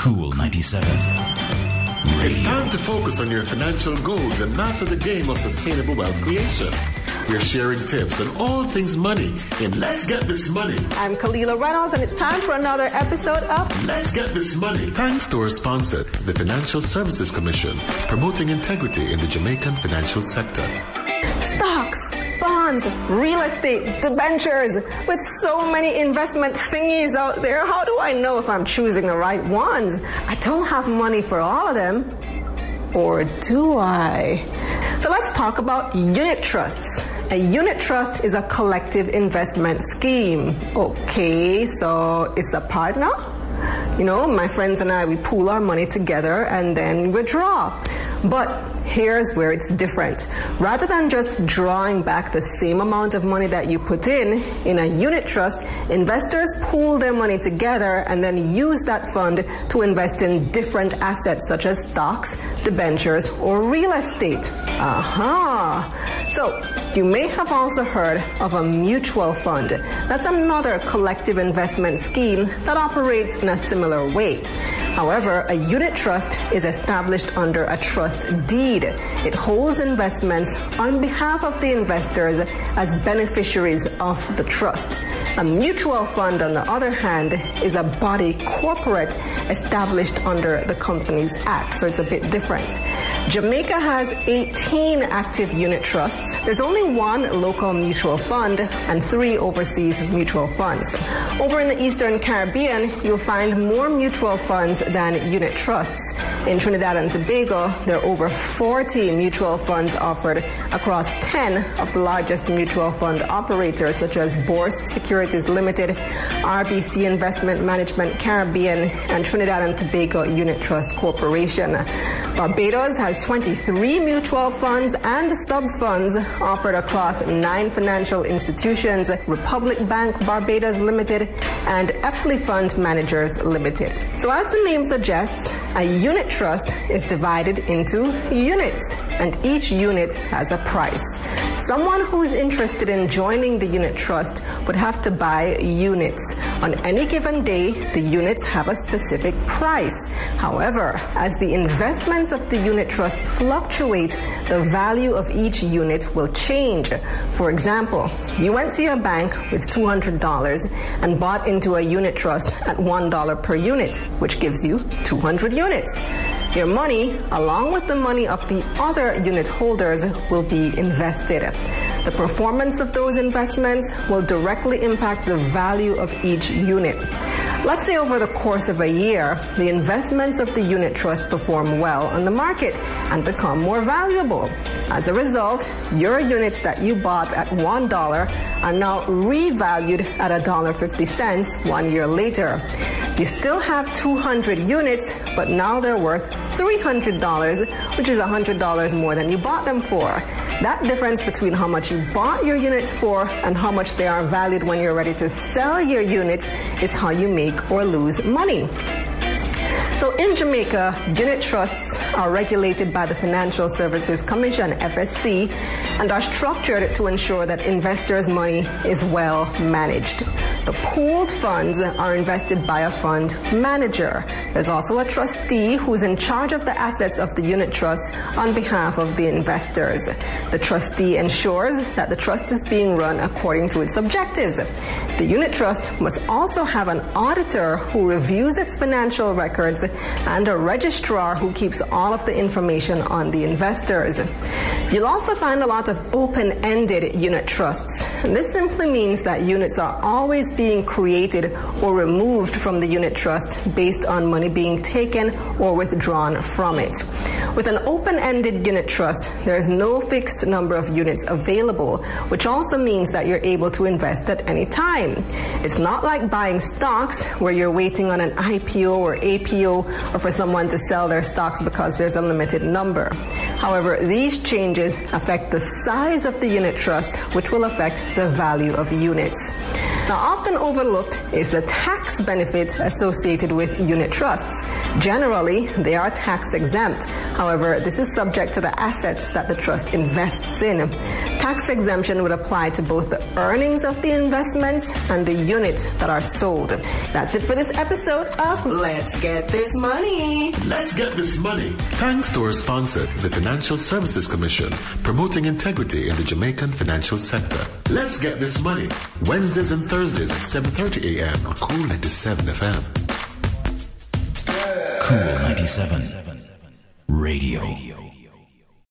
Cool 97. It's time to focus on your financial goals and master the game of sustainable wealth creation. We're sharing tips on all things money in Let's Get This Money. I'm Kalila Reynolds, and it's time for another episode of Let's Get This Money. Thanks to our sponsor, the Financial Services Commission, promoting integrity in the Jamaican financial sector. Stocks, bonds, real estate, debentures. With so many investment thingies out there, how do I know if I'm choosing the right ones? I don't have money for all of them. Or do I? So let's talk about unit trusts. A unit trust is a collective investment scheme. Okay, so it's a partner. You know, my friends and I, we pool our money together and then withdraw. But here's where it's different. Rather than just drawing back the same amount of money that you put in in a unit trust, investors pool their money together and then use that fund to invest in different assets such as stocks, debentures, or real estate. Aha! So, you may have also heard of a mutual fund. That's another collective investment scheme that operates in a similar way. However, a unit trust is established under a trust deed. It holds investments on behalf of the investors as beneficiaries of the trust. A mutual fund, on the other hand, is a body corporate established under the Companies Act, so it's a bit different. Jamaica has 18 active unit trusts. There's only one local mutual fund and three overseas mutual funds. Over in the Eastern Caribbean, you'll find more mutual funds than unit trusts. In Trinidad and Tobago, there are over 40 mutual funds offered across 10 of the largest mutual fund operators, such as Bourse Securities Limited, RBC Investment Management Caribbean, and Trinidad and Tobago Unit Trust Corporation. Barbados has 23 mutual funds and sub funds offered across nine financial institutions Republic Bank Barbados Limited and Eppley Fund Managers Limited. So, as the name suggests, a unit trust is divided into units, and each unit has a price. Someone who is interested in joining the unit trust would have to buy units. On any given day, the units have a specific price. However, as the investments of the unit trust fluctuate, the value of each unit will change. For example, you went to your bank with $200 and bought into a unit trust at $1 per unit, which gives you 200 units. Your money, along with the money of the other unit holders, will be invested. The performance of those investments will directly impact the value of each unit. Let's say over the course of a year, the investments of the unit trust perform well on the market and become more valuable. As a result, your units that you bought at $1 are now revalued at $1.50 one year later. You still have 200 units, but now they're worth $300, which is $100 more than you bought them for. That difference between how much you bought your units for and how much they are valued when you're ready to sell your units is how you make or lose money. So in Jamaica, unit trusts are regulated by the Financial Services Commission, FSC, and are structured to ensure that investors' money is well managed. The pooled funds are invested by a fund manager. There's also a trustee who's in charge of the assets of the unit trust on behalf of the investors. The trustee ensures that the trust is being run according to its objectives. The unit trust must also have an auditor who reviews its financial records and a registrar who keeps all of the information on the investors. You'll also find a lot of open ended unit trusts. This simply means that units are always being created or removed from the unit trust based on money being taken or withdrawn from it. With an open ended unit trust, there is no fixed number of units available, which also means that you're able to invest at any time. It's not like buying stocks where you're waiting on an IPO or APO or for someone to sell their stocks because there's a limited number. However, these changes affect the size of the unit trust, which will affect the value of units. Now, often overlooked is the tax benefit associated with unit trusts. Generally, they are tax exempt. However, this is subject to the assets that the trust invests in. Tax exemption would apply to both the earnings of the investments and the units that are sold. That's it for this episode of Let's Get This Money. Let's get this money. Thanks to our sponsor, the Financial Services Commission, promoting integrity in the Jamaican financial sector. Let's get this money. Wednesdays and Thursdays at 7:30 a.m. on Cool 97 FM. Cool 97 Radio.